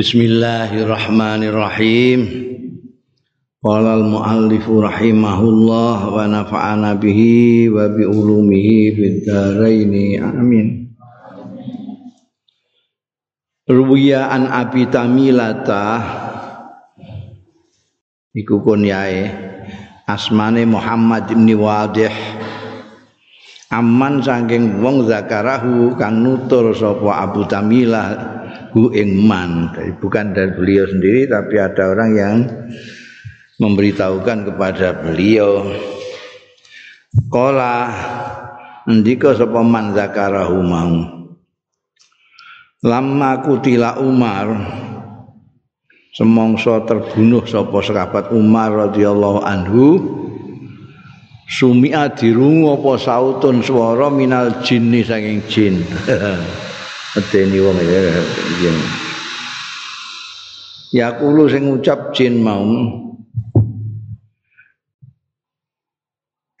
Bismillahirrahmanirrahim. Qala al-muallif rahimahullah wa nafa'ana bihi wa bi ulumihi fid dharain. Amin. Ruwiya an Abi Tamilata iku kunyae asmane Muhammad bin Wadih aman saking wong zakarahu kang nutur sapa Abu Tamilah hu ing man bukan dari beliau sendiri tapi ada orang yang memberitahukan kepada beliau Kola ndika sapa man zakarahu mau? Lama kutila Umar. Semongso terbunuh sapa sahabat Umar radhiyallahu anhu sumia dirungu apa sautun swara minal jinni saking jin medeni wong ya ya kulo sing ngucap jin mau.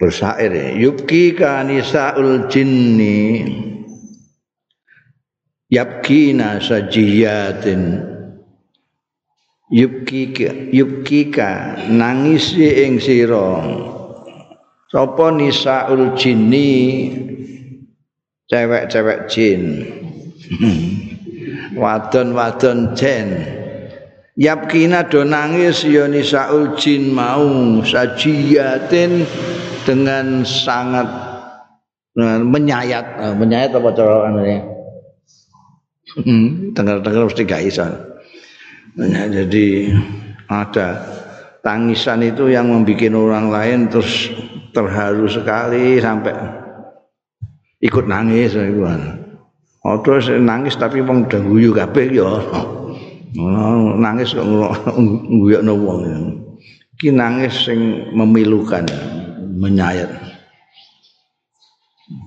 Bersair ya. Yubki kanisaul jinni. Yabkina sajiyatin. Yubki yubkika nangis ing sira. Sapa nisaul jinni? Cewek-cewek jin wadon-wadon jen. Yapkina do nangis ya jin mau sajiyatin dengan sangat menyayat. Eh, menyayat apa cara anane hmm, dengar-dengar mesti gak nah, jadi ada tangisan itu yang membuat orang lain terus terharu sekali sampai ikut nangis gitu. Ada sing nangis tapi wong udah guyu kabeh ya. nangis kok nguyokno wong. Iki nangis sing memilukan, menyayat.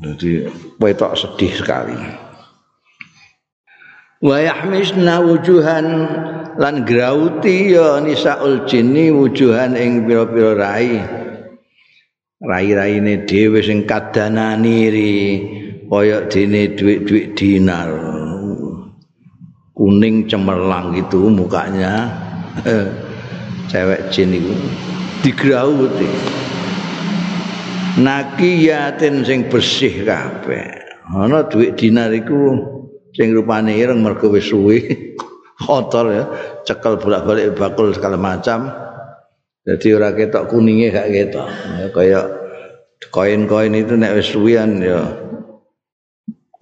Jadi wetok sedih sekali. Wa yahmisna wujuhan lan grauti ya nisaul jinni wujuhan ing pira-pira rai. Rai-raine dhewe sing kadananiri kaya dene duit-duit dinar. Kuning cemerlang gitu mukanya. Cewek jin itu. Digrauti nakiyatin sing bersih kabeh. Ana duit dinar iku sing rupane ireng mergo wis suwe. Kotor ya. Cekel bolak-balik bakul segala macam. Jadi ora ketok kuningnya gak ketok. Kaya koin-koin itu nek wis suwian ya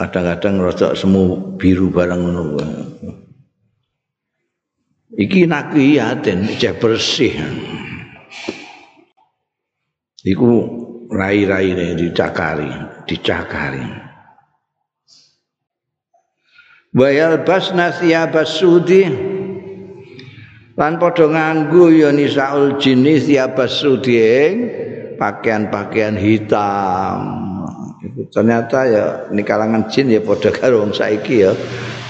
kadang-kadang rada semu biru barang ngono. Iki nakiyaten cek bersih. Iku rai-rai ne dicakari dicakari. Bayal basna siyabas sudi lan padha nganggo ya nisaul jinis siyabas sudi pakaian-pakaian hitam ternyata ya ini kalangan jin ya pada karo wong saiki ya.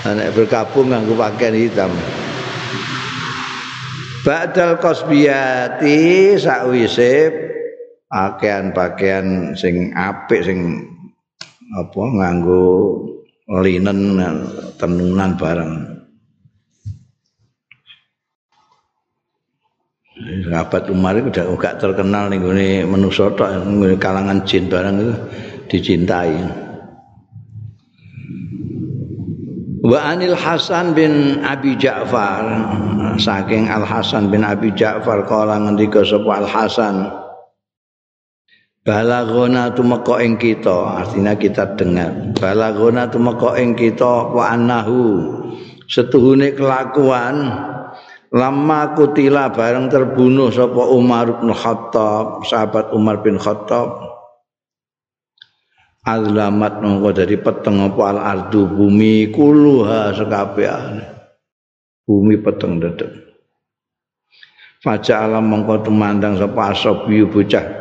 Anak berkabung nganggo pakaian hitam. Ba'dal kosbiyati sakwise pakaian-pakaian sing apik sing apa nganggo linen tenunan barang Sahabat Umar itu udah gak terkenal nih gue manusia tok kalangan jin barang itu dicintai. Wa anil Hasan bin Abi Ja'far saking Al Hasan bin Abi Ja'far kala ngendika sapa Al Hasan Balagona tumeka ing kita artinya kita dengar Balagona tumeka ing kita wa annahu setuhune kelakuan lama kutila bareng terbunuh sapa Umar bin Khattab sahabat Umar bin Khattab azlamat mongko dari peteng apa al ardu bumi kuluha sekabehan bumi peteng dedek faja alam mongko tumandang sapa asobi bocah.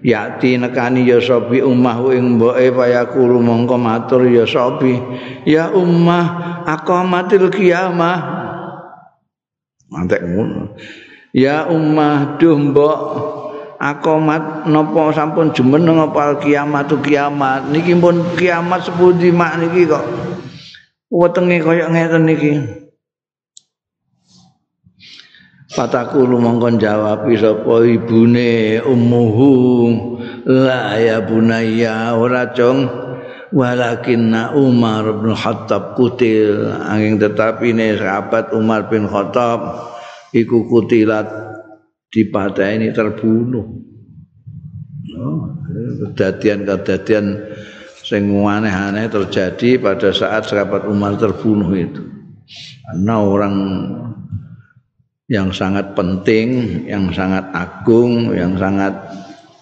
Yati nekani ya sobi umah ing mboke payakulu mongko matur ya sobi ya ummah aqamatil kiamah mantek ngono. Ya ummah duh mbok akomat napa sampun jumeneng apa kiamat kiamat? Niki pun kiamat sepundi mak niki kok? Wetenge kaya ngeten niki. Fatakulu mongkon jawab sapa ibune ummuhu la ya bunayya ora cung. Walakinna Umar bin Khattab kutil. Angin tetapi ne sahabat Umar bin Khattab iku kutilat dipateni terbunuh kedadian-kedadian sing aneh-aneh terjadi pada saat sahabat Umar terbunuh itu karena orang yang sangat penting, yang sangat agung, yang sangat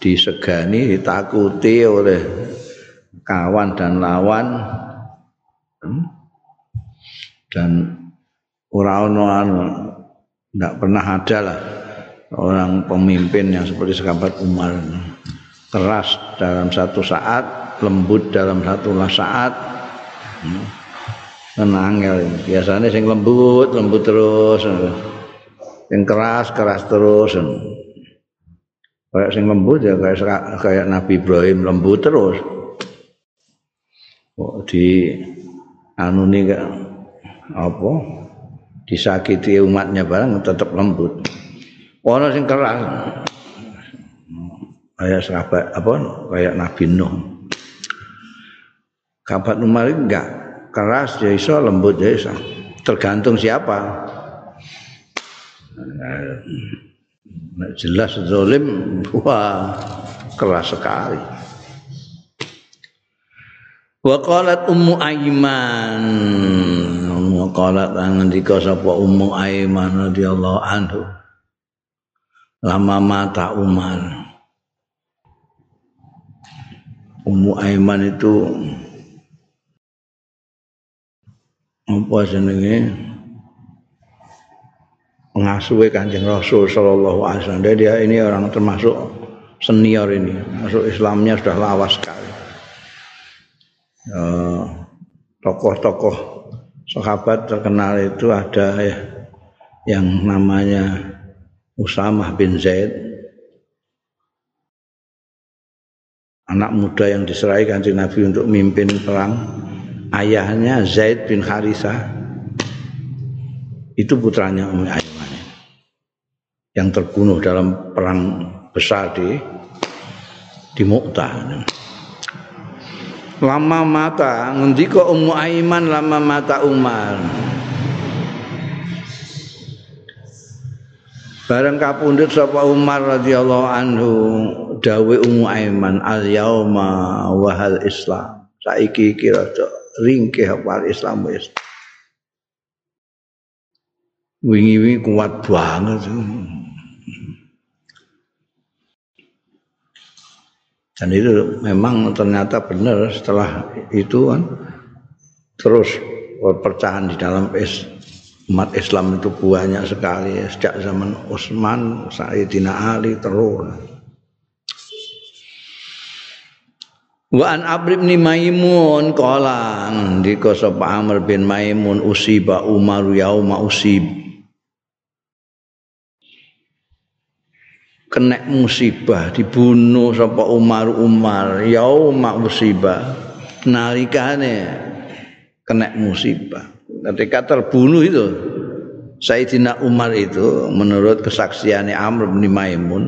disegani, ditakuti oleh kawan dan lawan. Hmm? Dan orang-orang tidak pernah ada lah orang pemimpin yang seperti sahabat Umar keras dalam satu saat, lembut dalam satu saat. Hmm? Tenang ya, biasanya sing lembut, lembut terus. yang keras keras terus kayak sing lembut ya kayak kayak Nabi Ibrahim lembut terus oh, di anu nih apa disakiti umatnya barang tetap lembut orang sing keras kayak sahabat apa kayak Nabi Nuh. Kabar Umar enggak keras ya iso lembut ya iso. Tergantung siapa. Jelas zalim wah keras sekali. Wa qalat ummu Aiman. Wa qalat ngendika sapa ummu Aiman radhiyallahu anhu lama mata Umar Ummu Aiman itu apa jenenge pengasuh Kanjeng Rasul sallallahu alaihi wasallam. Dia ini orang termasuk senior ini. Masuk Islamnya sudah lawas sekali. tokoh-tokoh sahabat terkenal itu ada ya yang namanya Usamah bin Zaid anak muda yang diserai kanjeng Nabi untuk mimpin perang ayahnya Zaid bin Harithah itu putranya Ummi yang terbunuh dalam perang besar di di Mu'tah. Lama mata ngendika Ummu Aiman lama mata Umar. Bareng kapundhut sapa Umar radhiyallahu anhu dawe Ummu Aiman al yauma wa hal Islam. Saiki kira ringkeh apa Islam wis. Wingi-wingi kuat banget. Dan itu memang ternyata benar setelah itu kan terus perpecahan di dalam umat Islam itu banyak sekali sejak zaman Utsman, Sayyidina Ali terus. Wa an Amr bin Maimun qala ndika sapa Amr bin Maimun usiba Umar yauma usib. Kena musibah dibunuh sapa Umar Umar yauma musibah nalikane kena musibah ketika terbunuh itu. Sayyidina Umar itu menurut kesaksiannya Amr bin Maimun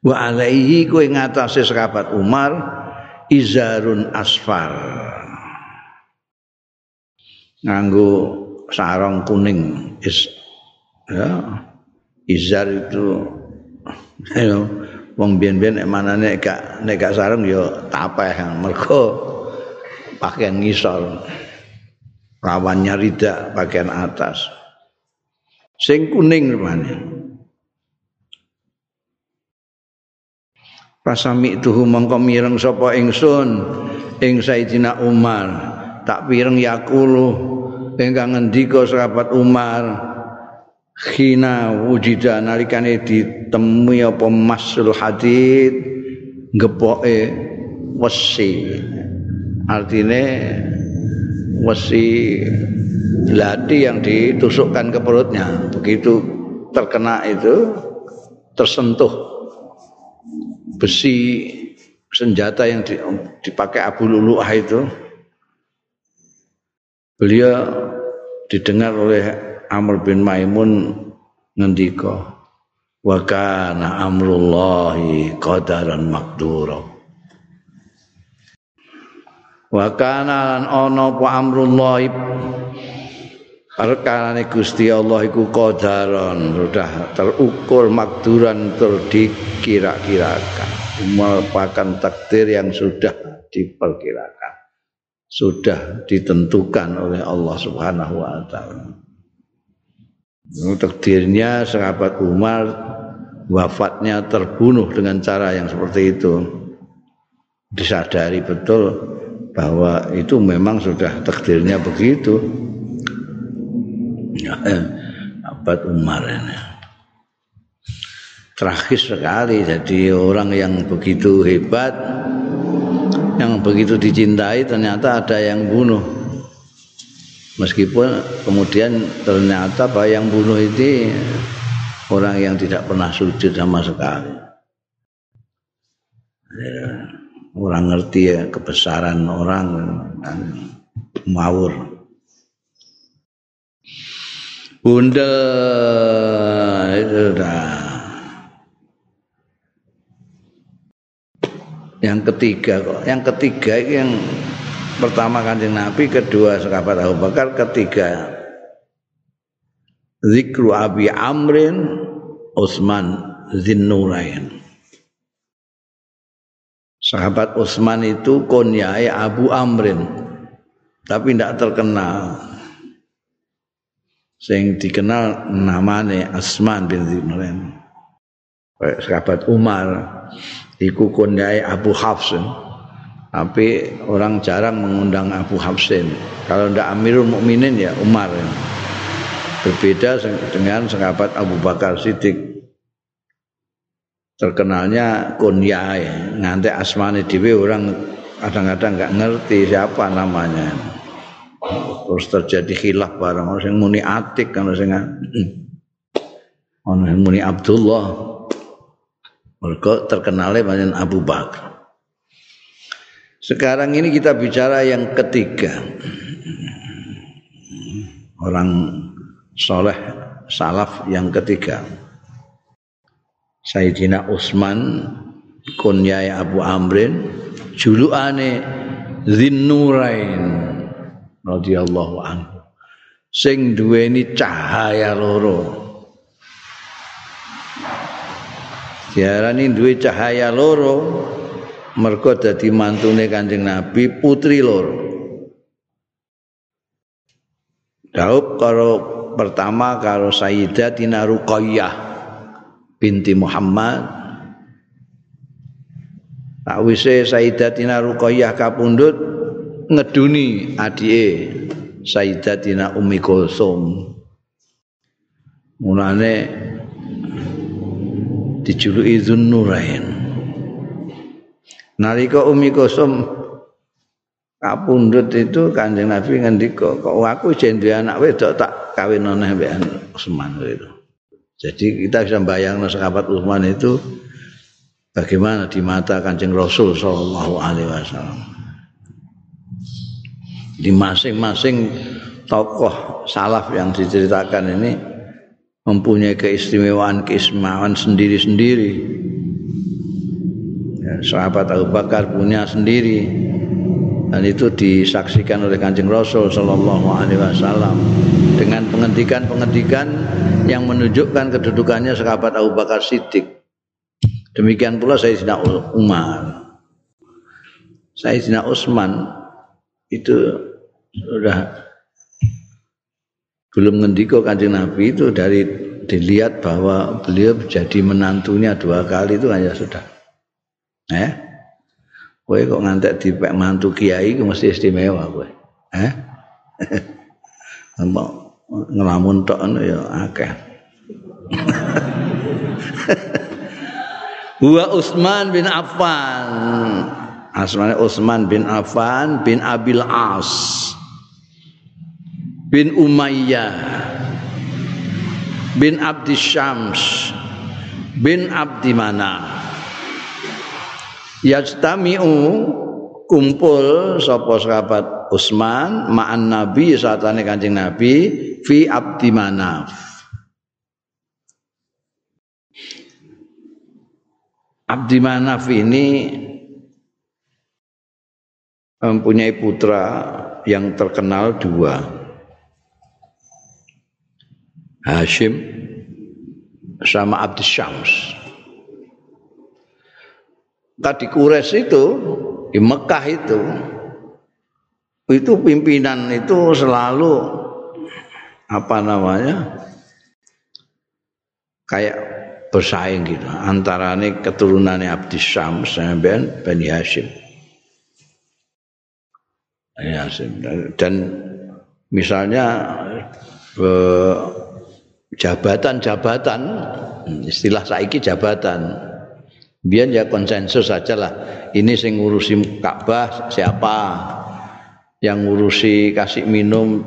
wa alaihi kowe ngatasé sahabat Umar izarun asfar. Nganggo sarung kuning is ya izar itu Ayo wong biyen-biyen nek manane gak nek gak sarung ya tapeh. Mergo pakaian ngisor. Lawannya rida bagian atas. Sing kuning rupane. Pasami tuhu mongko mireng sapa ingsun ing Sayyidina Umar tak pireng yakulu ingkang ngendika sahabat Umar khina wujida nalikane ditemui apa masul hadid gepoke wesi artine wesi lati yang ditusukkan ke perutnya. Begitu terkena itu tersentuh besi senjata yang dipakai Abu Lulu'ah itu. Beliau didengar oleh Amr bin Maimun ngendika wa kana amrullahi qadaran maqdura wa kana lan ana apa amrullahi? Perkarane Gusti Allah iku qadaran sudah terukur makduran terdikira-kirakan. Merupakan takdir yang sudah diperkirakan sudah ditentukan oleh Allah Subhanahu wa taala. Takdirnya sahabat Umar wafatnya terbunuh dengan cara yang seperti itu. Disadari betul bahwa itu memang sudah takdirnya begitu. Ya, eh, abad Umar ini. Tragis sekali. Jadi orang yang begitu hebat yang begitu dicintai ternyata ada yang bunuh. Meskipun kemudian ternyata bahwa yang bunuh itu orang yang tidak pernah sujud sama sekali. Ya, orang ngerti ya kebesaran orang dan mawur. Bunda itu dah. Yang ketiga kok. Yang ketiga yang pertama kanjeng Nabi, kedua sahabat Abu Bakar, ketiga zikru Abi Amrin Utsman Zinnurain. Sahabat Utsman itu kunyai Abu Amrin, tapi tidak terkenal. Sing dikenal namanya Asman bin Zinnurain. Sahabat Umar, iku kunyai Abu Hafsin. Tapi orang jarang mengundang Abu Hafsin. Kalau tidak Amirul Mukminin ya Umar. Berbeda dengan sahabat Abu Bakar Siddiq terkenalnya kunyah ya. nanti asmani dewi orang kadang-kadang nggak ngerti siapa namanya terus terjadi khilaf bareng orang yang muni atik kan orang yang muni Abdullah mereka terkenalnya banyak Abu Bakar sekarang ini kita bicara yang ketiga. Orang soleh salaf yang ketiga. Sayyidina Utsman kunyai Abu Amrin julukane Zinnurain radhiyallahu anhu. Sing duweni cahaya loro. Diarani duwe cahaya loro mergo dadi mantune Kanjeng Nabi putri lor. Daup karo pertama karo Sayyidatina Ruqayyah binti Muhammad. Tak wise Sayyidatina Ruqayyah kapundhut ngeduni adike Sayyidatina Ummi Kulsum. Mulane dijuluki Zunnurain. Nalika Umi Kusum kapundhut itu Kanjeng Nabi ngendika, kok aku jenenge anak wedok tak kawin neh mbek Utsman itu. Jadi kita bisa bayangkan sahabat Utsman itu bagaimana di mata Kanjeng Rasul sallallahu alaihi wasallam. Di masing-masing tokoh salaf yang diceritakan ini mempunyai keistimewaan-keistimewaan sendiri-sendiri sahabat Abu Bakar punya sendiri dan itu disaksikan oleh Kanjeng Rasul Shallallahu Alaihi Wasallam dengan penghentikan-penghentikan yang menunjukkan kedudukannya sahabat Abu Bakar Siddiq. Demikian pula Sayyidina Umar. Sayyidina Utsman itu sudah belum ngendiko kanjeng Nabi itu dari dilihat bahwa beliau jadi menantunya dua kali itu hanya sudah Eh? Kowe kok ngantek dipek mantu kiai ku mesti istimewa kowe. Eh? Mbok ngelamun tok ngono ya akeh. Wa Utsman bin Affan. Asmane Utsman bin Affan bin Abil As bin Umayyah bin Abdi Syams bin Abdi Manaf yajtami'u kumpul sapa sahabat Utsman ma'an Nabi saatane kancing Nabi fi abdi manaf. Abdi Manaf ini mempunyai putra yang terkenal dua. Hashim sama Abdi Syams. Tadi Kures itu di Mekah itu itu pimpinan itu selalu apa namanya kayak bersaing gitu. Antara ini keturunannya Abdi Syams Hashim. Bani Hashim. Dan misalnya eh, jabatan-jabatan istilah saiki jabatan biar ya konsensus saja lah. Ini sing ngurusi Ka'bah siapa? Yang ngurusi kasih minum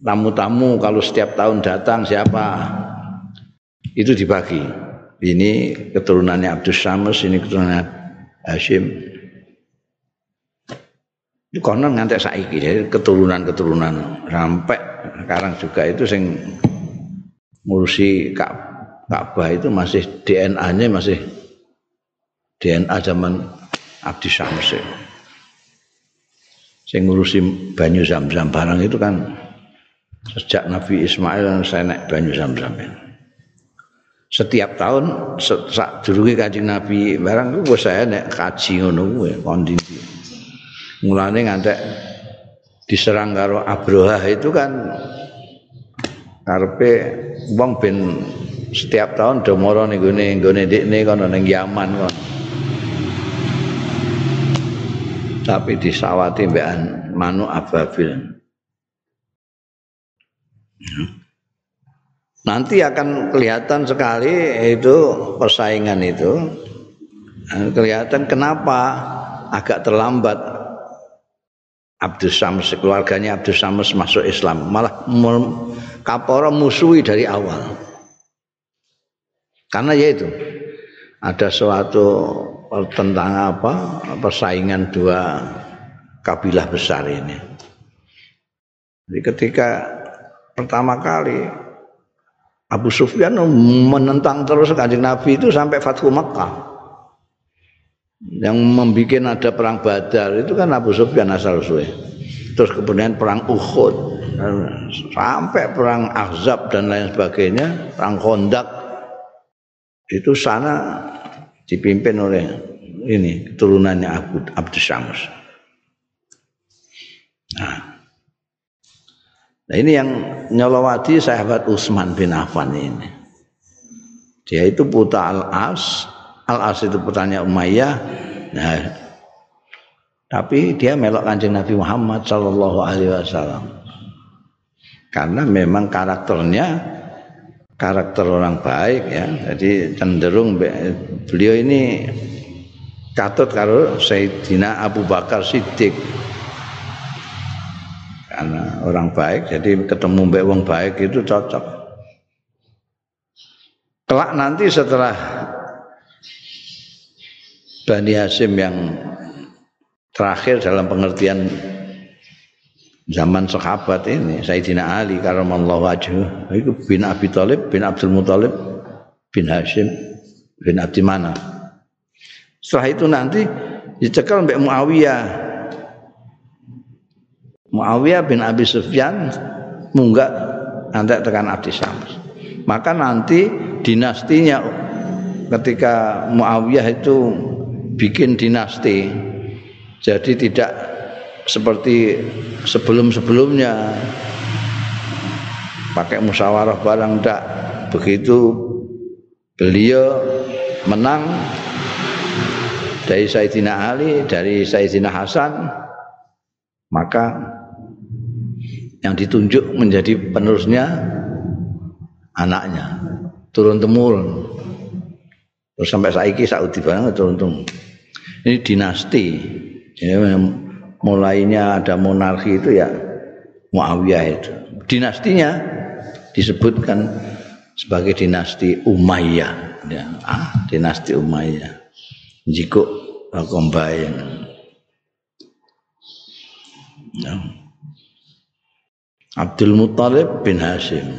tamu-tamu kalau setiap tahun datang siapa? Itu dibagi. Ini keturunannya Abdus Syams ini keturunan Hashim. Konon ngantek saiki jadi keturunan-keturunan. Sampai sekarang juga itu sing ngurusi Ka'bah itu masih DNA-nya masih DNA zaman Abdi Syams saya ngurusi banyu zam-zam. Barang itu kan sejak Nabi Ismail saya naik banyu zam-zam setiap tahun saat dulu kancing Nabi barang itu saya naik kaji ngono gue kondisi mulanya ngantek diserang karo Abroha itu kan karpe wong ben setiap tahun do moro ning gone nggone ndekne kono ning Yaman kono tapi disawati mbekan manu ababil. Nanti akan kelihatan sekali itu persaingan itu. Kelihatan kenapa agak terlambat Abdus Sams keluarganya Abdus Sams masuk Islam malah Kaporo musuhi dari awal. Karena yaitu ada suatu tentang apa persaingan dua kabilah besar ini. Jadi ketika pertama kali Abu Sufyan menentang terus kanjeng Nabi itu sampai Fathu Mekah. Yang membuat ada perang Badar itu kan Abu Sufyan asal usulnya. Terus kemudian perang Uhud sampai perang Ahzab dan lain sebagainya, perang Kondak itu sana dipimpin oleh ini keturunannya Abu Abdus Syams. Nah. nah ini yang nyolowati sahabat Utsman bin Affan ini. Dia itu putra Al-As. Al-As itu putranya Umayyah. Nah, tapi dia melok kanjeng Nabi Muhammad Shallallahu Alaihi Wasallam karena memang karakternya karakter orang baik ya. Jadi cenderung beliau ini catut karo Sayyidina Abu Bakar Siddiq. Karena orang baik jadi ketemu mbak wong baik itu cocok. Kelak nanti setelah Bani Hasim yang terakhir dalam pengertian zaman sahabat ini Sayyidina Ali karamallahu wajhu. Itu bin Abi Thalib bin Abdul Muthalib bin Hashim bin Abdi Mana. Setelah itu nanti dicekal Mbak Muawiyah. Muawiyah bin Abi Sufyan munggah nanti tekan Abdi Syams. Maka nanti dinastinya ketika Muawiyah itu bikin dinasti jadi tidak seperti sebelum-sebelumnya. Pakai musyawarah barang tidak begitu beliau menang dari Sayyidina Ali dari Sayyidina Hasan maka yang ditunjuk menjadi penerusnya anaknya. Turun temurun. Terus sampai saiki Saudi banget turun temurun. Ini dinasti. Ini mulainya ada monarki itu ya Muawiyah itu. Dinastinya disebutkan sebagai dinasti Umayyah. Ya, ah, dinasti Umayyah. Jiko Kombayan. Ya. Abdul Muthalib bin Hashim.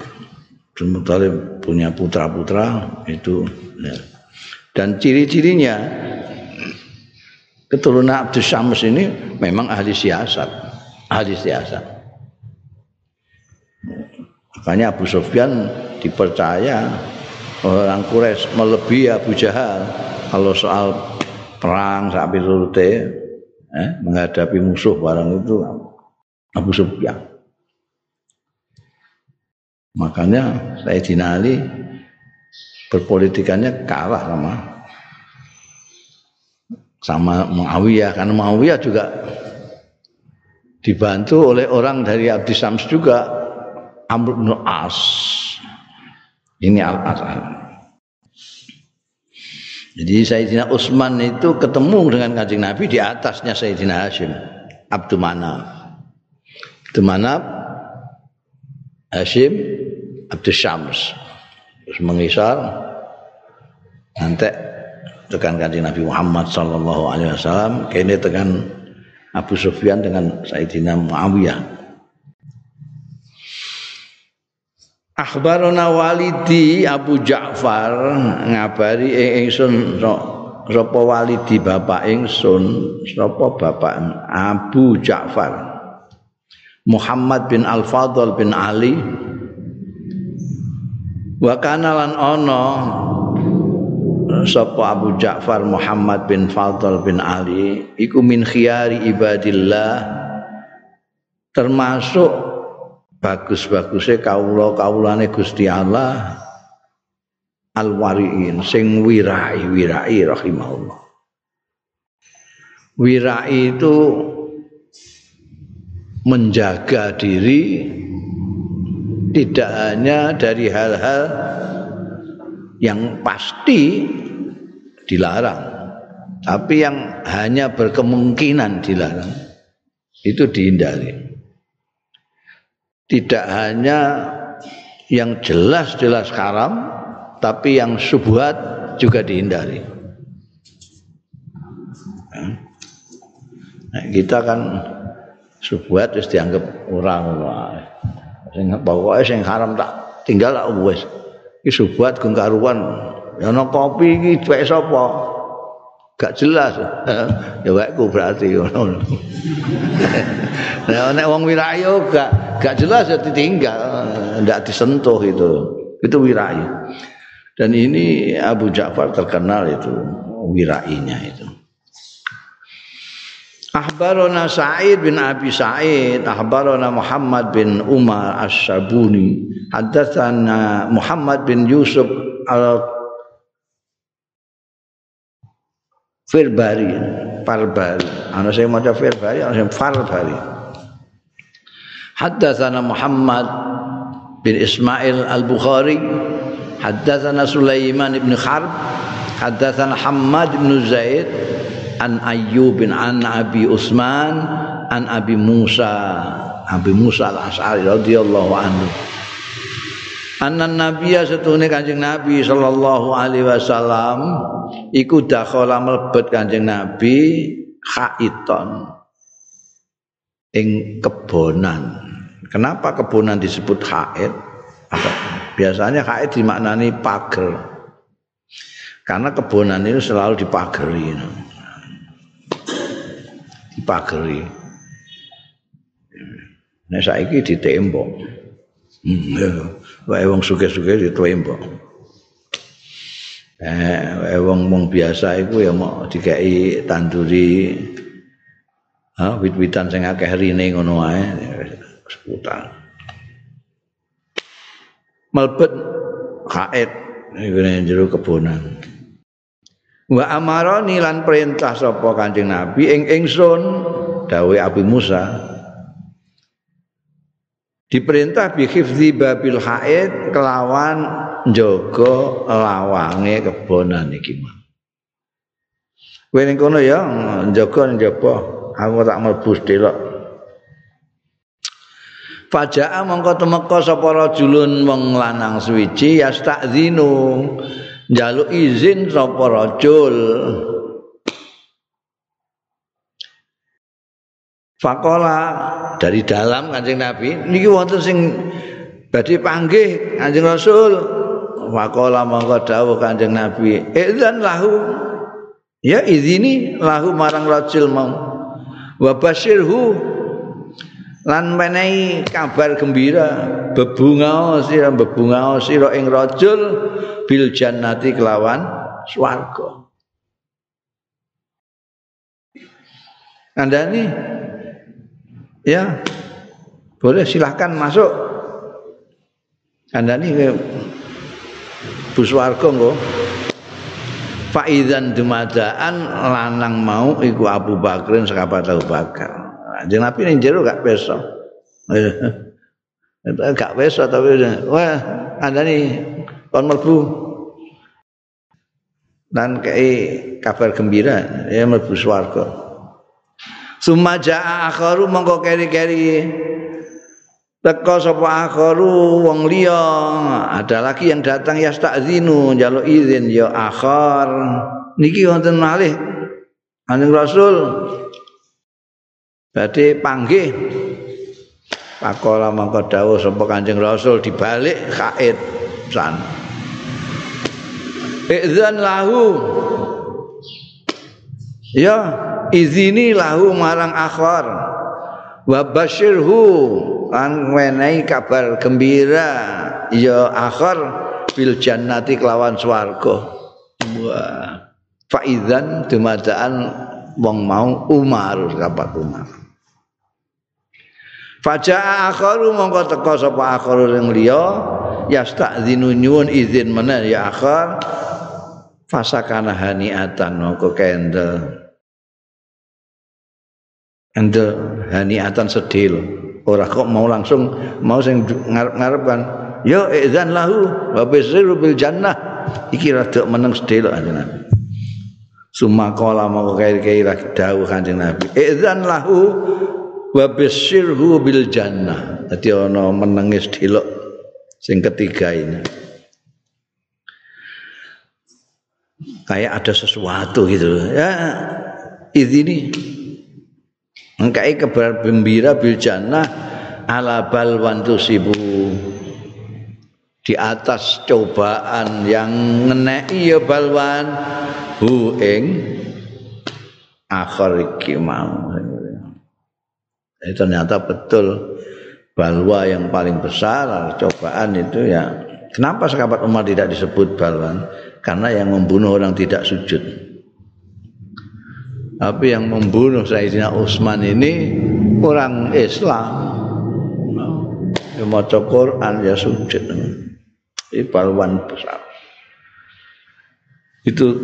Abdul Muthalib punya putra-putra itu ya. dan ciri-cirinya keturunan Abdus Syams ini memang ahli siasat ahli siasat. Makanya Abu Sufyan dipercaya orang Quraisy melebihi Abu Jahal. Kalau soal perang sapi surute eh, menghadapi musuh barang itu Abu Sufyan. Makanya saya dinali berpolitikannya kalah sama sama Muawiyah karena Muawiyah juga dibantu oleh orang dari Abdi Sams juga Amr bin As ini Al Asal jadi Sayyidina Utsman itu ketemu dengan kanjeng Nabi di atasnya Sayyidina Hashim Abdul Manaf Abdul Manaf Hashim Abdul Syams. Terus mengisar nanti tekan kanjeng Nabi Muhammad sallallahu alaihi wasallam. Kene tekan Abu Sufyan dengan Sayyidina Muawiyah. Akhbarona walidi Abu Ja'far ngabari ingsun sapa walidi bapak ingsun sapa bapak Abu Ja'far. Muhammad bin Al-Fadl bin Ali. Wa kana lan ana sapa Abu Ja'far Muhammad bin Fadl bin Ali iku min khiyari ibadillah termasuk bagus-bagusnya kaula kaulane Gusti Allah al-wariin sing wirai wirai rahimahullah. Wirai itu menjaga diri tidak hanya dari hal-hal yang pasti dilarang. Tapi yang hanya berkemungkinan dilarang itu dihindari. Tidak hanya yang jelas-jelas haram tapi yang subhat juga dihindari. Nah, kita kan subhat terus dianggap orang sing pokoke sing haram tak tinggal lah iki subhat karuan ya ana kopi iki duwe sapa? Gak jelas. Ya wekku berarti ngono. Nah nek wong wirayo gak gak jelas ya ditinggal. Ndak disentuh itu. Itu wirayu. Dan ini Abu Ja'far terkenal itu wirainya itu Ahbarona Sa'id bin Abi Sa'id Ahbarona Muhammad bin Umar As-Sabuni Haddatsana Muhammad bin Yusuf al Firbari, Farbari. Ana saya maca Firbari, ana saya Farbari. Haddatsana Muhammad bin Ismail Al-Bukhari, haddatsana Sulaiman bin Harb, haddatsana Hammad bin Zaid an Ayyub bin an Abi Utsman an Abi Musa, Abi Musa Al-Asy'ari radhiyallahu anhu. Anna Nabiya setune Kanjeng Nabi sallallahu alaihi wasallam iku dakhala mlebet Kanjeng Nabi khaiton ing kebonan. Kenapa kebonan disebut haid? Biasanya haid dimaknani pager. Karena kebonan itu selalu dipageri. Dipageri. Nah saiki ditembok. Wae wong suge-suge ditembok. Eh wong wong biasa iku ya mau dikai tanduri ha wit-witan sing akeh rine ngono wae seputar. Melbet haid ning jero kebonan. Wa amarani lan perintah sapa Kanjeng Nabi ing ingsun dawuh Abi Musa. Diperintah bi hifzi babil haid kelawan njaga lawange kebonan iki mah kowe ning kono ya njaga njaba aku tak mlebu delok Fajaa mongko temeka sapa rajulun wong lanang suwiji yastazinu njaluk izin sapa rajul? Fakola dari dalam Kanjeng Nabi. Niki wonten sing badhe panggih Kanjeng Rasul. Faqala mongko dawuh Kanjeng Nabi, "Idzan lahu." Ya izini lahu marang rajul mau. Wa basyirhu lan menehi kabar gembira bebungao sira bebungao sira ing rajul bil jannati kelawan swarga. Andani ya boleh silahkan masuk Andani ke buswarga engko Faizan dumadaan lanang mau iku Abu Bakrin sekabat Abu Bakar. Kanjeng Nabi ning jero gak peso. gak peso tapi wah andani kon mlebu. Dan kei kabar gembira ya mlebu swarga. Sumaja akharu mongko keri-keri. Teko sapa akharu wong liya. Ada lagi yang datang ya takzinu njaluk izin ya akhar. Niki wonten malih Kanjeng Rasul Berarti panggih Pakola mangko dawuh sapa Kanjeng Rasul dibalik kait san. Idzan lahu. Ya, izini lahu marang akhar. Wa basyirhu wenehi kabar gembira ya akhir bil jannati kelawan swarga wah faizan dumadaan wong mau Umar kapat Umar Faja'a akharu mongko teka sapa akharu ring liya yastadzinu nyuwun izin meneh ya akhir fasakana haniatan mongko kendel. Kendel haniatan sedil ora kok mau langsung mau sing ngarep-ngarep kan ya idzan lahu wa bisiru bil jannah. Iki rada meneng kanjeng Nabi. Suma kala mau kair-kair dawuh kanjeng Nabi idzan lahu wa bisirhu bil jannah. Dadi ana menenge sedelo sing ketiga ini. Kayak ada sesuatu gitu. Ya izini Engkai kabar gembira bil jannah ala balwan tusibu di atas cobaan yang ngeneki ya balwan. Hu ing akhir iki mau. Jadi ternyata betul balwa yang paling besar cobaan itu ya. Kenapa sahabat Umar tidak disebut balwan karena yang membunuh orang tidak sujud. Tapi yang membunuh Sayyidina Utsman ini orang Islam. Yang mau Quran ya sujud. Ini paluan besar. Itu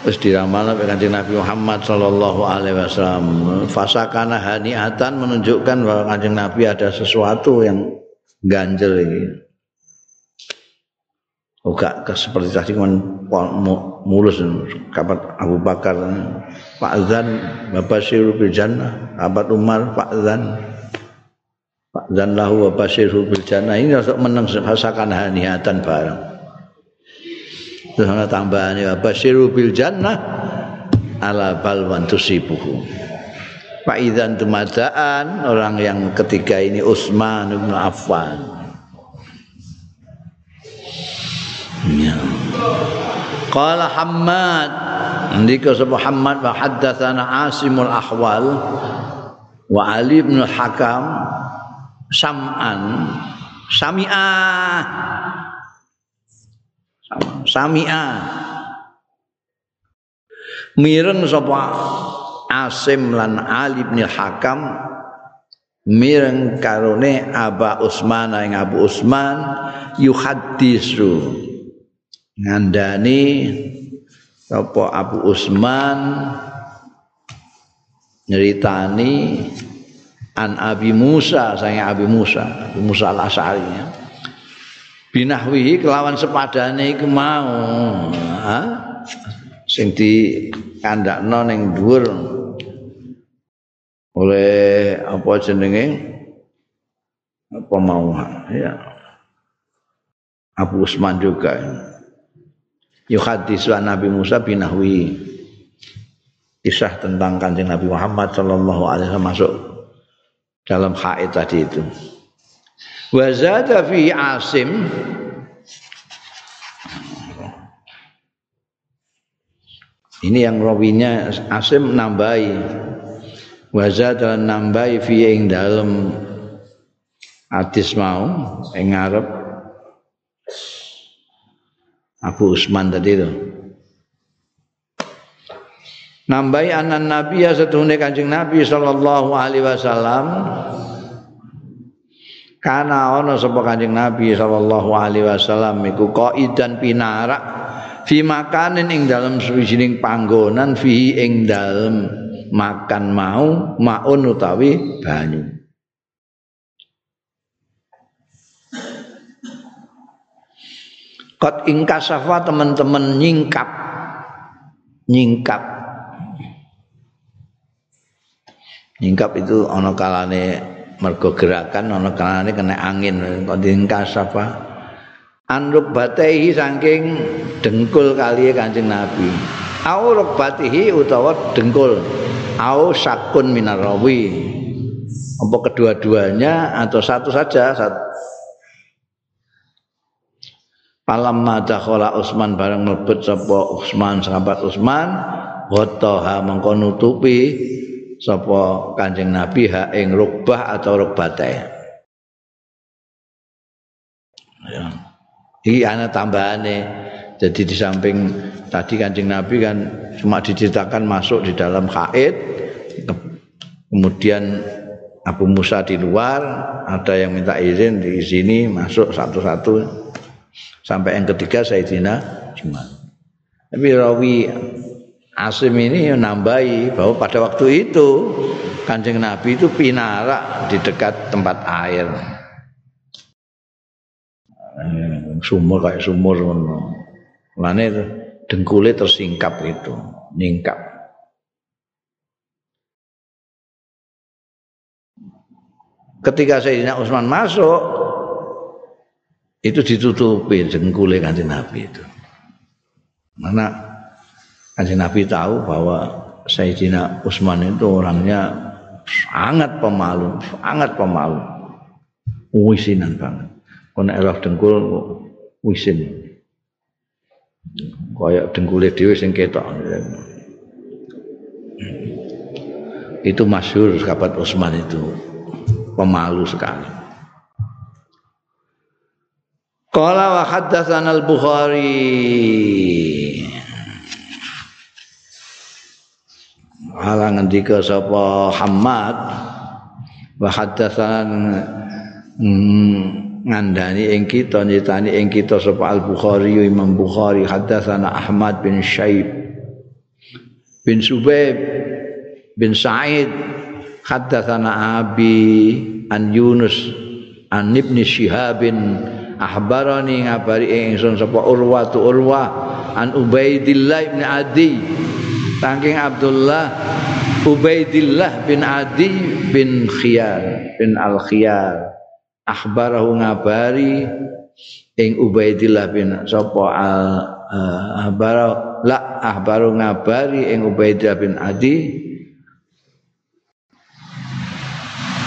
terus diramal oleh Nabi Muhammad Sallallahu Alaihi Wasallam. Fasakana haniatan menunjukkan bahwa kanjeng Nabi ada sesuatu yang ganjel ini. Oh gak seperti tadi kan mulus. Kapan Abu Bakar Pak Zan Bapak Syiru bil Jannah. Abad Umar Pak Zan. Pak Zan lahu Bapak Syiru bil Jannah. Ini untuk menang rasakan haniatan bareng terus ada tambahan ya Bapak Syiru bil Jannah ala balwan tusibuhu. Pak Idzan tumadaan orang yang ketiga ini Utsman bin Affan. Ya. Qala Hammad ndika sapa Hammad wa haddatsana Asimul Ahwal wa Ali bin Hakam sam'an sami'a. Mireng sapa Asim lan Ali bin Hakam mireng karone Aba Usman ing Abu Usman yuhaddisu ngandani apa Abu Usman nyeritani an Abi Musa saya Abi Musa Abu Musa al Binahwihi kelawan sepadane iku mau. Ha? Sing di kandakno ning dhuwur. Oleh apa jenenge? Apa mau? Ya. Abu Usman juga. Ya. yuhadisu Nabi Musa binahwi. Kisah tentang kanjeng Nabi Muhammad Shallallahu Alaihi Wasallam masuk dalam haid tadi itu. wa zada fi asim. Ini yang rawinya asim nambahi. Wa zada nambahi fi ing dalem hadis mau ing arep Abu Usman tadi itu. Nambahi anan nabi ya setuhne Kanjeng nabi sallallahu alaihi wasallam. Karena ana sapa Kanjeng Nabi sallallahu alaihi wasallam iku qaidan pinarak fi makanin ing dalam suwijining panggonan fi ing dalam makan mau maun utawi banyu. Kot ingkasafa teman-teman nyingkap nyingkap. Nyingkap itu ono kalane mergo gerakan ana kalane kena angin. Kok ingkasafa anruk batehi saking dengkul kali Kanjeng Nabi. Au rukbatihi utawa dengkul. Au sakun minarawi. Apa kedua-duanya atau satu saja? Palam madakhala Utsman bareng mlebet sapa Utsman sahabat Utsman wataha mengko nutupi sapa Kanjeng Nabi ha ing rukbah atau rukbate. Ya. Iki ana tambahane. Jadi di samping tadi Kanjeng Nabi kan cuma diceritakan masuk di dalam haid kemudian Abu Musa di luar, ada yang minta izin di sini masuk satu-satu Sampai yang ketiga Sayyidina Jumat. Tapi rawi Asim ini nambahi bahwa pada waktu itu Kanjeng Nabi itu pinarak di dekat tempat air. Sumur kayak sumur Lane dengkulnya tersingkap itu, nyingkap. Ketika Sayyidina Utsman masuk, itu ditutupi jengkule kanjeng Nabi itu. Mana kanjeng Nabi tahu bahwa Sayyidina Utsman itu orangnya sangat pemalu, sangat pemalu. Wisinan banget. Kena elah dengkul wisin. Kayak dengkule dhewe sing ketok. Itu masyhur sahabat Utsman itu pemalu sekali. Qala wa haddatsana al-Bukhari. Ala ngendika sapa Hamad wa haddatsana mm, ngandani ing kita nyitani ing kita sapa Al-Bukhari Imam Bukhari haddatsana Ahmad bin Syaib bin Subaib bin Sa'id haddatsana Abi an Yunus an Ibn Shihabin ahbarani ngabari ingsun sapa Urwa tu Urwa an Ubaidillah bin Adi saking Abdullah Ubaidillah bin Adi bin Khiyar bin Al Khiyar ahbarahu ngabari ing Ubaidillah bin sapa al uh, ahbara la ahbaru ngabari ing Ubaidillah bin Adi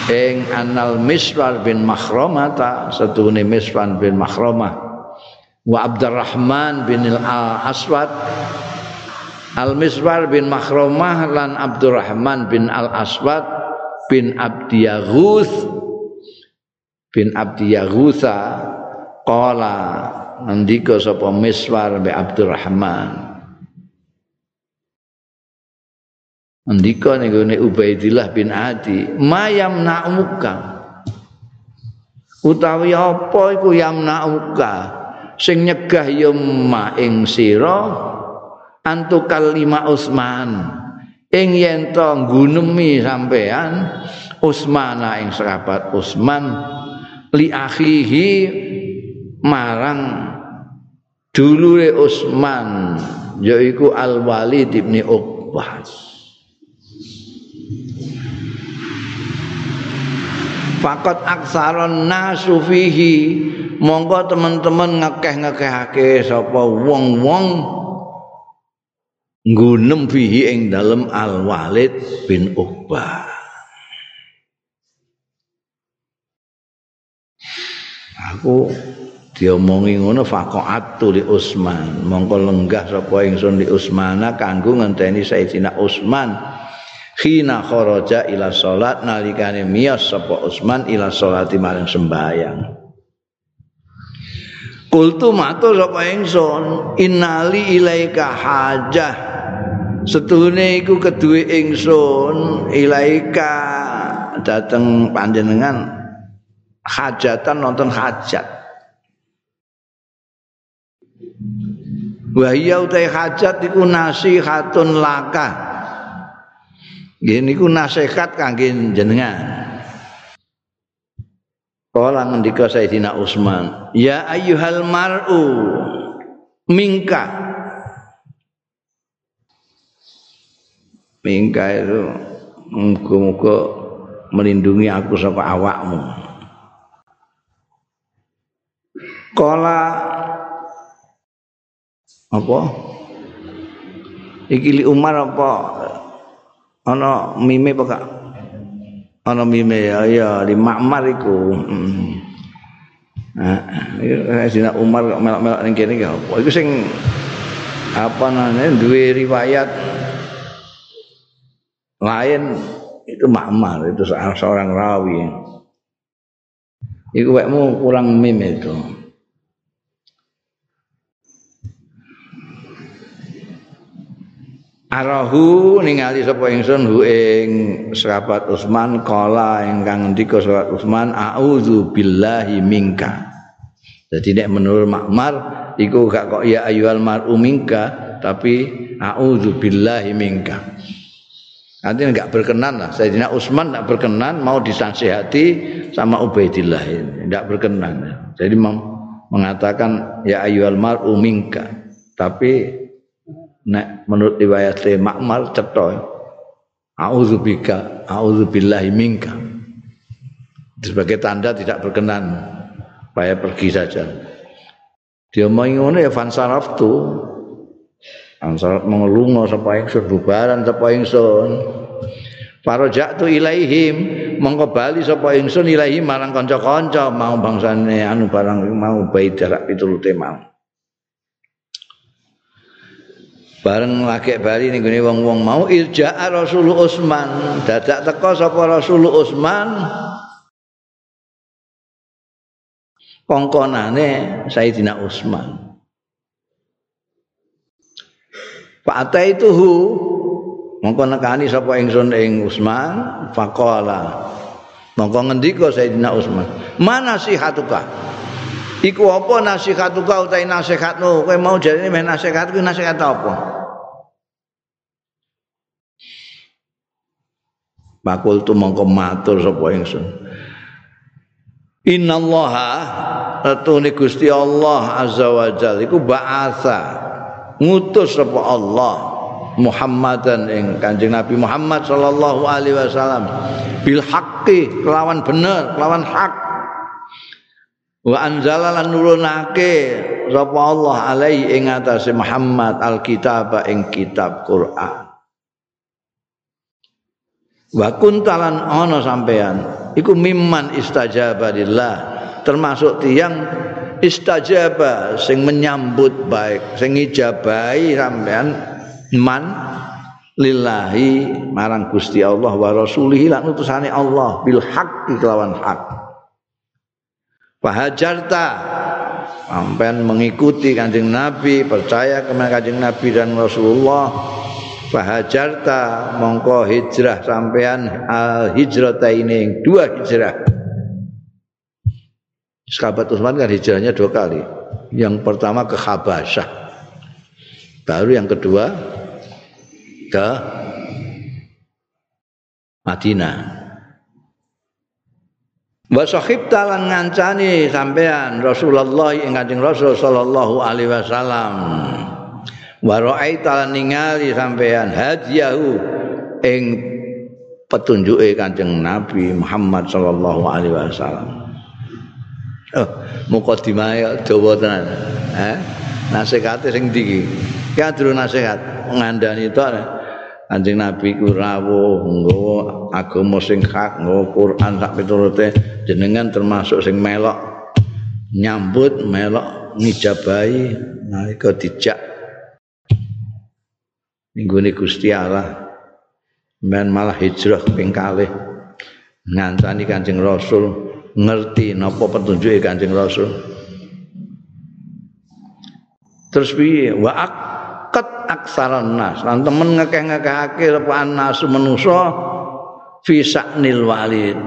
ing anal miswar bin makhramah ta satune miswan bin makhramah wa abdurrahman bin al aswad al miswar bin makhramah lan abdurrahman bin al aswad bin abdiyaghus bin abdiyaghusa qala ngendika sapa miswar bi abdurrahman Andika niku Ubaidillah bin Adi, mayam na'muka. Utawi apa iku yamna'uka sing nyegah ya ma ing sira antu kalima Utsman. Ing yen to nggunemi sampean Utsmana ing sahabat Utsman li akhihi marang dulure Utsman yaiku Al Walid bin Uqbah. Fakot aksaron nasu fihi monggo teman-teman ngekeh-ngekehake sapa wong-wong nggunem fihi ing dalem Al Walid bin Uqbah. Aku diomongi ngono faqatu li Utsman mongko lenggah sapa ingsun li Utsmana kanggo ngenteni Sayyidina Utsman khina kharaja ila salat nalikane miyas sapa Utsman ila salati maring sembahyang. Kultu matur sapa ingsun innali ilaika hajah setuhune iku keduwe ingsun ilaika dateng panjenengan hajatan nonton hajat Wahia utai hajat iku nasihatun laka. Gini ku nasihat kangge jenengan. Kala ngendika Sayyidina Utsman, "Ya ayyuhal mar'u minka." Minka itu muga-muga melindungi aku saka awakmu. Kala apa? Iki li Umar apa? Ana mime apa gak ana mime ya ya di Makmar iku. Hmm. nah iki Umar kok melok-melok ning kene apa? Iku sing apa namanya duwe riwayat lain itu Makmar itu seorang rawi Iku wekmu kurang mime itu. Arahu ningali sapa ingsun hu ing sahabat Utsman kala ingkang ngendika sahabat Utsman auzu billahi minka. Jadi nek menurut Makmar iku gak kok ya ayyuhal mar'u minka tapi auzu billahi minka. Artinya enggak berkenan lah. Sayyidina Utsman enggak berkenan mau disasihati sama Ubaidillah ini. Enggak berkenan. Jadi mengatakan ya ayyuhal mar'u minka. Tapi nek menurut riwayat Makmal cetha audzubika audzubillahi minka sebagai tanda tidak berkenan supaya pergi saja dia mau ngono ya fansaraf tu fansaraf mengelungo sapa ingsun bubaran sapa ingsun. Farojak tu ilaihim mongko bali sapa ingsun ilahi marang kanca-kanca mau bangsane anu barang mau bayi jarak pitulute mau. Bareng lagi bali ning gone wong-wong mau irja'a Rasul Utsman dadak teko sapa Rasul Utsman kongkonane Sayyidina Utsman Pak itu hu mongko nekani sapa ingsun ing Utsman faqala mongko ngendika Sayyidina Utsman mana sihatuka Iku apa nasihatuka utahe nasihatmu? Kowe mau jarene meh nasihat ku nasihat apa? Makul tu mongko matur sapa ingsun. Innallaha atune Gusti Allah azza wa jalla iku ba'atsa ngutus sapa Allah Muhammadan ing Kanjeng Nabi Muhammad sallallahu alaihi wasallam. Bil haqqi kelawan bener kelawan hak. Wa anzala lan nurunake sapa Allah alaihi ing atase Muhammad alkitab ing kitab Quran. Wa kuntalan ana sampean iku mimman istajaba termasuk tiang istajaba sing menyambut baik sing ijabahi sampean man lillahi marang Gusti Allah wa rasulihi lan utusane Allah bil haqqi kelawan hak. Fahajarta sampean mengikuti kanjeng Nabi percaya kepada kanjeng Nabi dan Rasulullah. Fahajarta mongko hijrah sampean al hijrata ini dua hijrah sahabat Utsman kan hijrahnya dua kali. Yang pertama ke Habasyah baru yang kedua ke Madinah. Wa sahib talan ngancani sampean Rasulullah ing Kanjeng Rasul sallallahu alaihi wasallam. Wa ra'aita ningali sampean hadiyahu ing petunjuke Kanjeng Nabi Muhammad sallallahu alaihi wasallam. Oh, mukadimah dawa tenan. Eh, nasihate sing ndi iki? Ki adru nasihat ngandani to Kanjeng Nabi ku rawuh nggawa agama sing hak, nggawa Quran sak piturute jenengan termasuk sing melok nyambut melok ngijabahi nalika dijak minggu Gusti Allah men malah hijrah ping kalih ngancani Kanjeng Rasul ngerti napa petunjuke Kanjeng Rasul terus piye? Wa akat aksaran nas. Lan temen ngekeh-ngekehake repan nasu manusa fi saknil walid.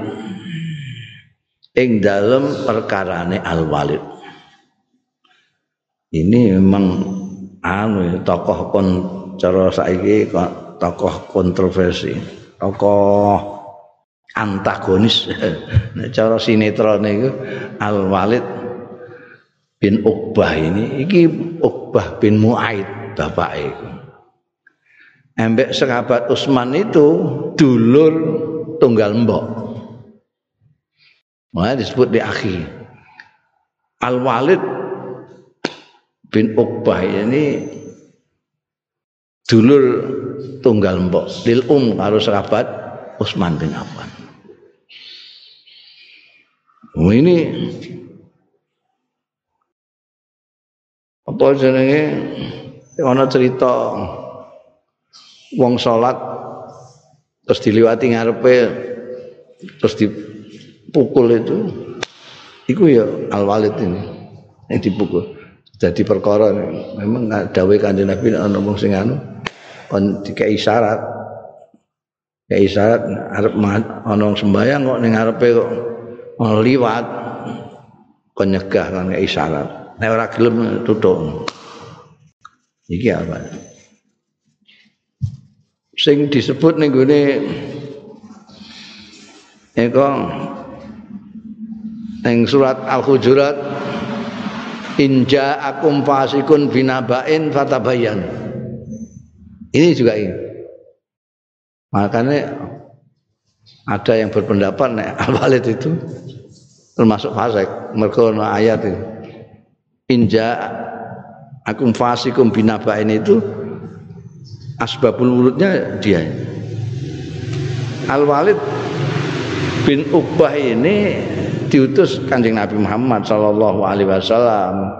Ing dalem perkarane al walid ini memang anu tokoh kon cara saiki tokoh kontroversi. Tokoh antagonis cara sinetron niku al walid bin Uqbah ini iki Uqbah bin Muaid bapak itu Embek sahabat Utsman itu dulur tunggal mbok. Mulai disebut di akhir. Al Walid bin Uqbah ini dulur tunggal mbok lil um karo sahabat Utsman bin Affan. Oh, ini. Apa jenenge? Ana cerita. Wong salat terus diliwati ngarepe terus dipukul itu. Iku ya al walid ini yang dipukul. Jadi perkara memang dawe kanjeng Nabi ana wong sing anu kon dikai syarat. Kayak isyarat arep ana sembayang kok ning ngarepe kok liwat kon nyegah kan kayak isyarat nek ora gelem tutuk. Iki apa? Sing disebut ning gone eko ning surat al-hujurat inja akum fasikun binabain fatabayan ini juga ini. Makanya ada yang berpendapat nek al-walid itu termasuk fasik. Mergo ayat itu. Inja akum fasikum binabain itu asbabul wurudnya dia. Al Walid bin Uqbah ini diutus kanjeng Nabi Muhammad Shallallahu Alaihi Wasallam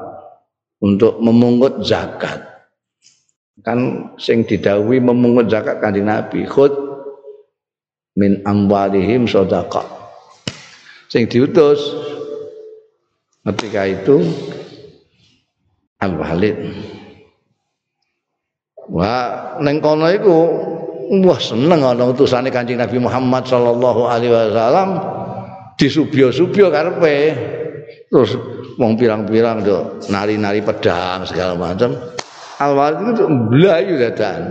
untuk memungut zakat. Kan sing didawi memungut zakat kanjeng Nabi. Khud min amwalihim sodaka sing diutus ketika itu Al Walid. Wah, neng kono iku wah seneng ana utusane Kanjeng Nabi Muhammad sallallahu alaihi wasallam disubyo-subyo karepe. Terus wong pirang-pirang do nari-nari pedang segala macam. Al Walid itu mblayu dadan.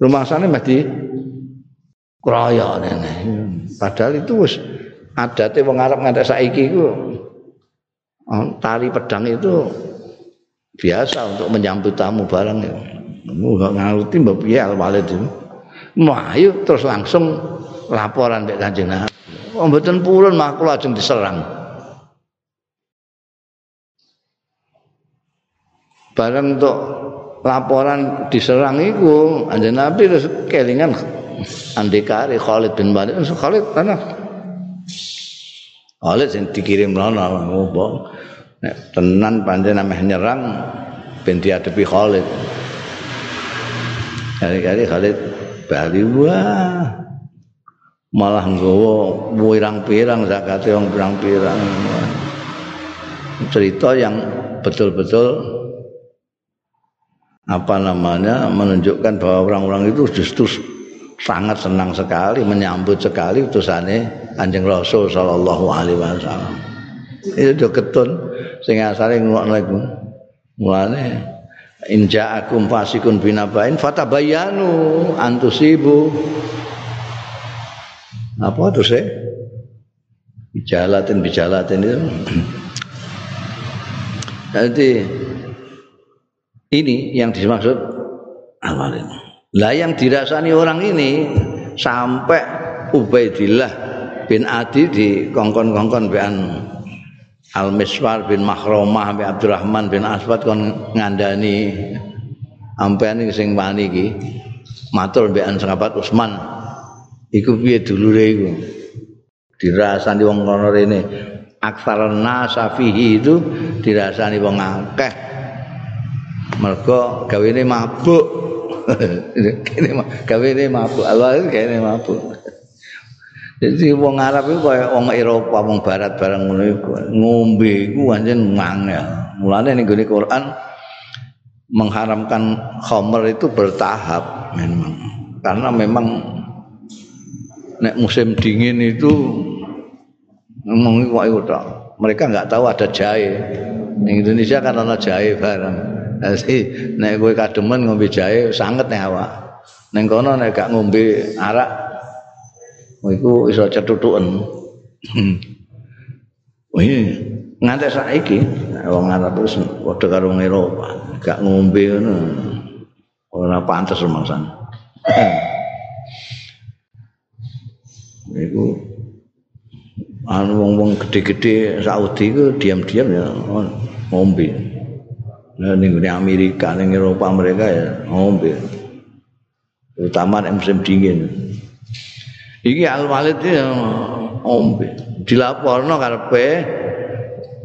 Rumah sana mesti kroyo nene. Padahal itu wis adate wong Arab ngantek saiki iku oh, tari pedang itu biasa untuk menyambut tamu barang ya. Enggak ngerti mbak piye al walid itu. Ayo terus langsung laporan mbek Kanjeng Nabi. Oh mboten purun mah diserang. Barang untuk laporan diserang itu Kanjeng Nabi terus kelingan andekare Khalid bin Walid. Khalid tanah. Khalid sing dikirim rono ngopo. nek tenan pancen ameh nyerang ben diadepi Khalid. Kali-kali Khalid bali wah malah nggawa pirang-pirang zakate wong pirang-pirang. Cerita yang betul-betul apa namanya menunjukkan bahwa orang-orang itu justru sangat senang sekali menyambut sekali utusannya Kanjeng Rasul sallallahu alaihi wasallam. Itu ketun sing asale ngono iku. Mulane in ja'akum fasikun binabain fatabayanu antusibu. Apa terus ya? Bijalatin bijalatin itu. Jadi ini yang dimaksud awalin. Lah yang dirasani orang ini sampai Ubaidillah bin Adi di kongkon-kongkon bean Al Miswar bin Makhromah bin Abdurrahman bin Aswad kon ngandani. Ampean sing wani iki matur mbekan sahabat Utsman iku piye dulure iku? Dirasani wong kono rene. Aksar nasafihi itu dirasani wong akeh mergo gawene mabuk kene gawene mabuk Allah kene mabuk Jadi wong Arab itu kaya wong Eropa, wong Barat barang ngono iku. Ngombe iku pancen mangel. Mulane ning gone Quran mengharamkan khamr itu bertahap memang. Karena memang nek musim dingin itu ngomong kok tok. Mereka enggak tahu ada jahe. Ning Indonesia kan ana jahe barang. Jadi nek kowe kademen ngombe jahe sanget nek awak. Ning kono nek gak ngombe arak iku iso cetutuken. Oh iya, nganti saiki wong Arab wis padha karo Eropa, gak ngombe ngono. Ora pantes rumangsan. Iku anu wong-wong gede-gede Saudi ku diam-diam ya ngombe. Nah ning Amerika, ning Eropa mereka ya ngombe. Terutama musim dingin. iki Al Walid iki ombe dilaporno karepe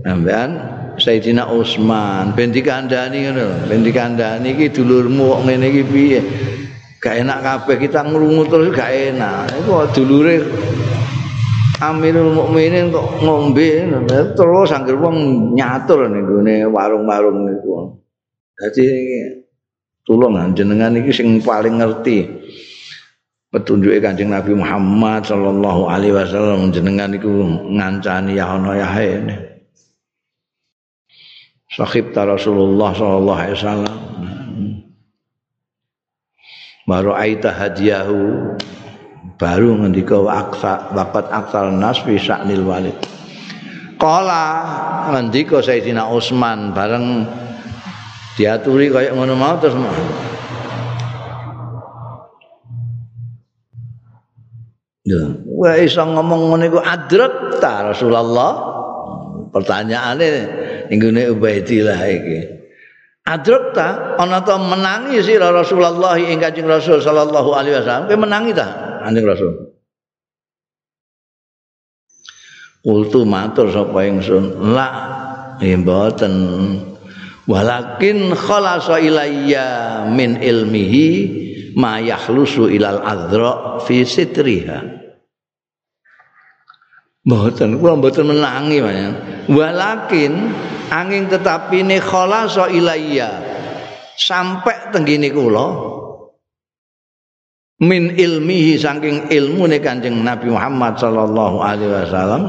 sampean Sayyidina Utsman ben dikandani ngono ben dikandani iki dulurmu kok ngene iki piye? Gak enak kabeh kita ngrungu terus gak enak. Iku dulure Amirul Mukminin kok ngombe terus anggere wong nyatur ning gone warung-warung niku. Dadi tulung jenengan iki sing paling ngerti petunjuke Kanjeng Nabi Muhammad sallallahu alaihi wasallam jenengan iku ngancani ya ana ya ini. Sahib Rasulullah sallallahu alaihi wasallam. Baru aita hadiyahu baru ngendika aksa bakat aksal nas fi sa'nil walid. Kala ngendika Sayyidina Utsman bareng diaturi kaya ngono mau terus Ya, wah iso ngomong ngene iku adrat ta Rasulullah. Pertanyaane ning ngene Ubaidillah iki. Adrat ta ana ta menangi sira Rasulullah ing Kanjeng Rasul sallallahu alaihi wasallam. Kowe menangi ta Kanjeng Rasul? Kultu matur sapa ingsun, la ya mboten. Walakin khalasa ilayya min ilmihi ma yahlusu ilal adra fi sitriha mboten kula mboten menangi manyan walakin angin tetapi ne khalasa ilayya sampai tenggini kula min ilmihi saking ilmu ne kanjeng Nabi Muhammad sallallahu alaihi wasallam.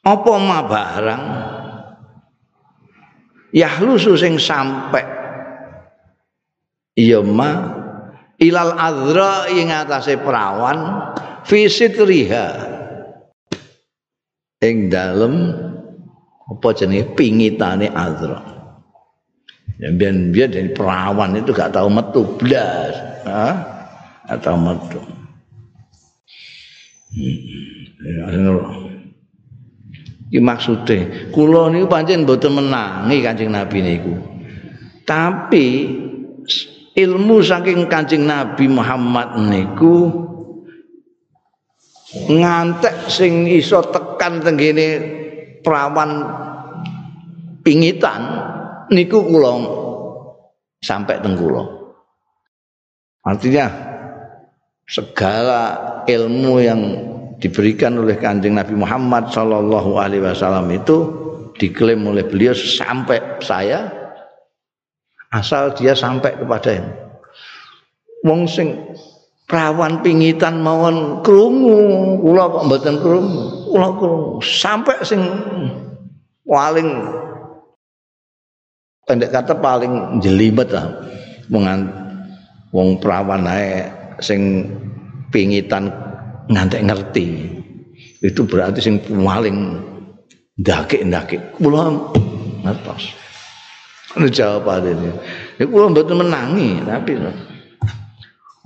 Apa ma barang yahlusu sing sampe iya ma ilal azra ing atase perawan fisitriha ing dalem apa jenenge pingitane azra ya biar dari perawan itu gak tahu metu blas atau metu hmm. ya, Iki maksude. Kula niku pancen mboten menangi Kanjeng Nabi niku. Tapi ilmu saking Kanjeng Nabi Muhammad niku ngantek sing iso tekan tenggene perawan pingitan niku kula sampai teng. Artinya segala ilmu yang diberikan oleh kanjeng Nabi Muhammad Sallallahu Alaihi Wasallam itu diklaim oleh beliau sampai saya asal dia sampai kepada yang wong sing perawan pingitan mawon krungu kula kok mboten krungu kula krungu sampai sing paling pendek kata paling jelimet lah. Wong wong perawan ae sing pingitan ngantek ngerti. Itu berarti sing paling ndake-ndake kula ngertos. Ana jawaban ini. Ya kula mboten menangi tapi ana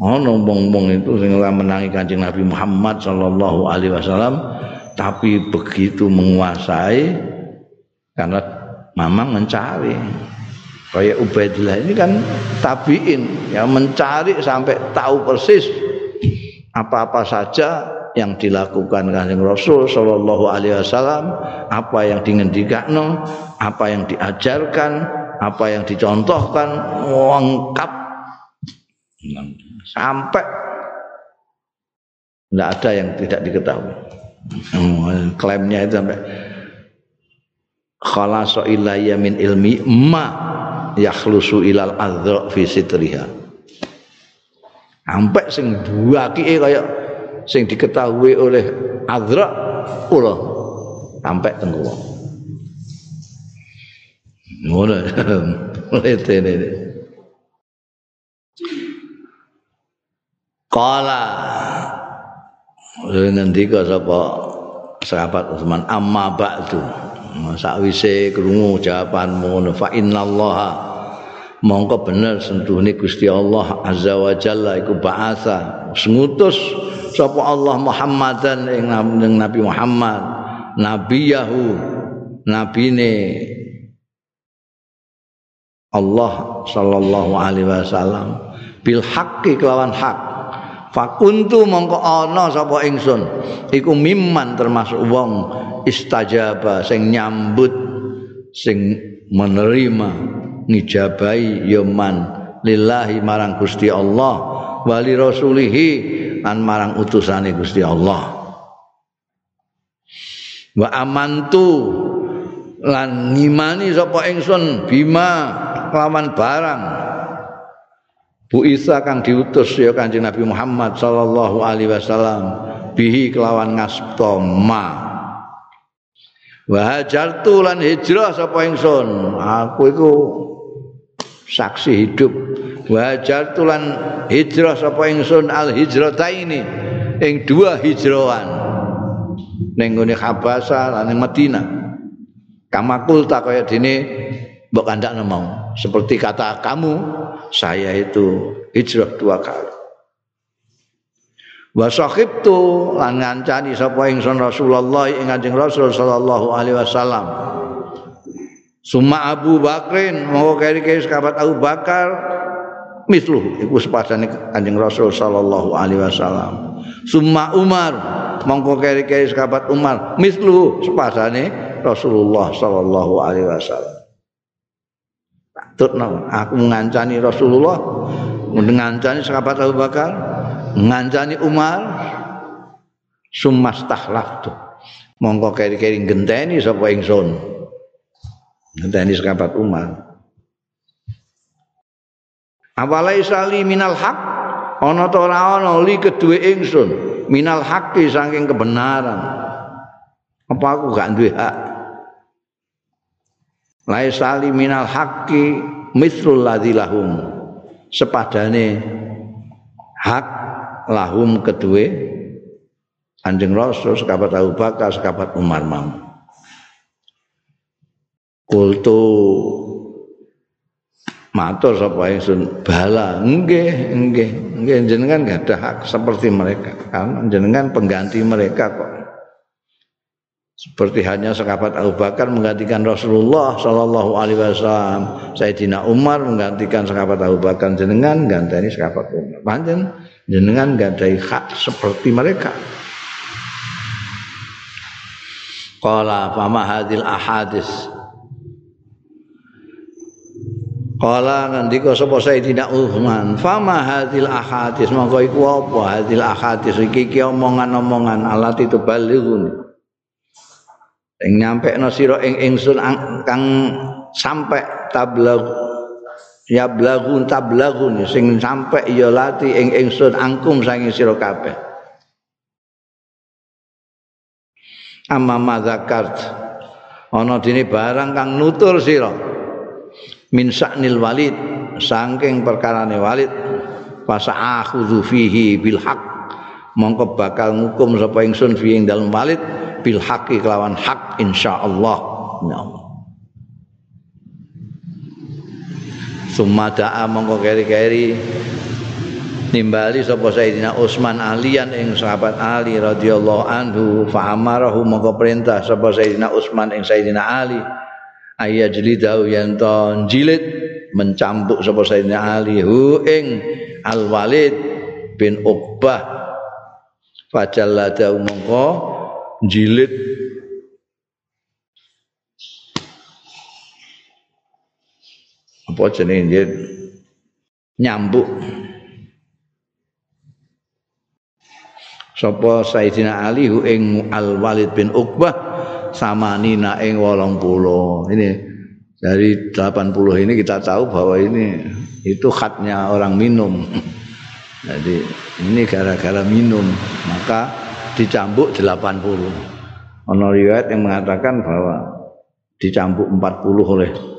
oh, wong-wong itu sing ora menangi Kanjeng Nabi Muhammad sallallahu alaihi wasallam tapi begitu menguasai karena mamang mencari kayak Ubaidillah ini kan tabiin yang mencari sampai tahu persis apa-apa saja yang dilakukan Kanjeng Rasul sallallahu alaihi wasallam, apa yang dingendikakno, apa yang diajarkan, apa yang dicontohkan lengkap sampai tidak ada yang tidak diketahui. Klaimnya itu sampai khalasa ilayya min ilmi ma yakhlusu ilal adzra fi sitriha. Sampai sing duwaki kaya sing diketahui oleh adzra ula sampai teng kula. Ngono. Letene. Kala ngendika sapa sahabat Utsman amma ba'du sakwise krungu jawabanmu ngono fa innallaha mongko bener sentuhne Gusti Allah azza wa jalla iku ba'asa ngutus sapa Allah Muhammadan ing Nabi Muhammad nabiyahu nabine Allah sallallahu alaihi wasallam bil haqqi kelawan hak. Fakuntu mongko ana sapa ingsun iku mimman termasuk wong istajaba sing nyambut sing menerima ngijabai yaman lillahi marang Gusti Allah wali rasulihi lan marang utusane Gusti Allah wa amantu lan ngimani sapa ingsun bima kelawan barang Bu Isa kang diutus ya Kanjeng Nabi Muhammad sallallahu alaihi wasallam bihi kelawan ngasto ma. Wa hajartu lan hijrah sapa ingsun. Aku iku saksi hidup. Wa hajartu lan hijrah sapa ingsun al hijrataini ing dua hijrahan. Ning gone Habasa lan ning Madinah. Kamakul tak kaya dene mbok kandakno mau. Seperti kata kamu saya itu hijrah dua kali. Wa sahibtu lan ngancani sapa ingsun Rasulullah ing Kanjeng Rasul sallallahu alaihi wasallam. Suma Abu Bakrin mau keri-keri sahabat Abu Bakar mislu iku sepadane Kanjeng Rasul sallallahu alaihi wasallam. Suma Umar mongko keri-keri sahabat Umar mislu sepadane Rasulullah sallallahu alaihi wasallam. tutno aku ngancani Rasulullah ngancani sahabat Abu Bakar ngancani Umar sumas tahlaftu mongko keri-keri genteni sapa ingsun? Genteni sahabat Umar. Awalai sali minal haq ana ta ora ana li kedue ingsun? Minal haqqi saking kebenaran. Apa aku gak duwe hak? Laisali minal haqqi mithlul ladzi lahum. Sepadane hak lahum kedue anjing rasul sekabat Abu Bakar sekabat Umar mam. Kultu matur sapa ingsun? Bala. Nggih nggih nggih. Jenengan gak ada hak seperti mereka. Kan jenengan pengganti mereka kok. Seperti hanya sahabat Abu Bakar menggantikan Rasulullah Shallallahu Alaihi Wasallam, Sayyidina Umar menggantikan sahabat Abu Bakar jenengan ganteni sahabat Umar. Panjen jenengan gadai hak seperti mereka. Qala fama hadil ahadis? Qala ngendika sapa Sayyidina Utsman, fama hadil ahadis? Monggo iku apa hadil ahadis? Iki omongan-omongan alat itu balighun. Sing nyampekno sira ing ingsun kang sampe tablag ya blagun tablagun sing sampe ya lati ing ingsun angkum saking sira kabeh. Amma mazakart ana dene barang kang nutur sira. Min saknil walid saking perkarane walid. Fasa akhudhu fihi bil haq. Mongko bakal ngukum sapa ingsun fi ing dalem walid bil haqqi kelawan hak insyaallah ya Allah Summa da'a mongko keri-keri. Nimbali sapa Sayyidina Utsman alian ing sahabat Ali radhiyallahu anhu fa amarahu mongko perintah sapa Sayyidina Utsman ing Sayyidina Ali. Ayya to jilid mencambuk sapa Sayyidina Ali hu ing Al Walid bin Uqbah. Fajallada mongko jilid apa jenenge nyambuk? Sapa Sayyidina Ali hu ing Al Walid bin Uqbah sama Nina ing 80 ini dari 80 ini kita tahu bahwa ini itu khatnya orang minum. Jadi ini gara-gara minum maka dicambuk 80 ono riwayat yang mengatakan bahwa dicambuk 40 oleh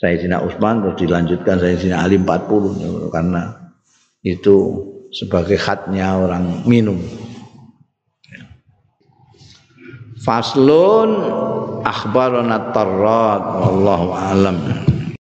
Sayyidina Utsman terus dilanjutkan Sayyidina Ali 40 karena itu sebagai khatnya orang minum. Faslun akhbarana tarrat wallahu alam.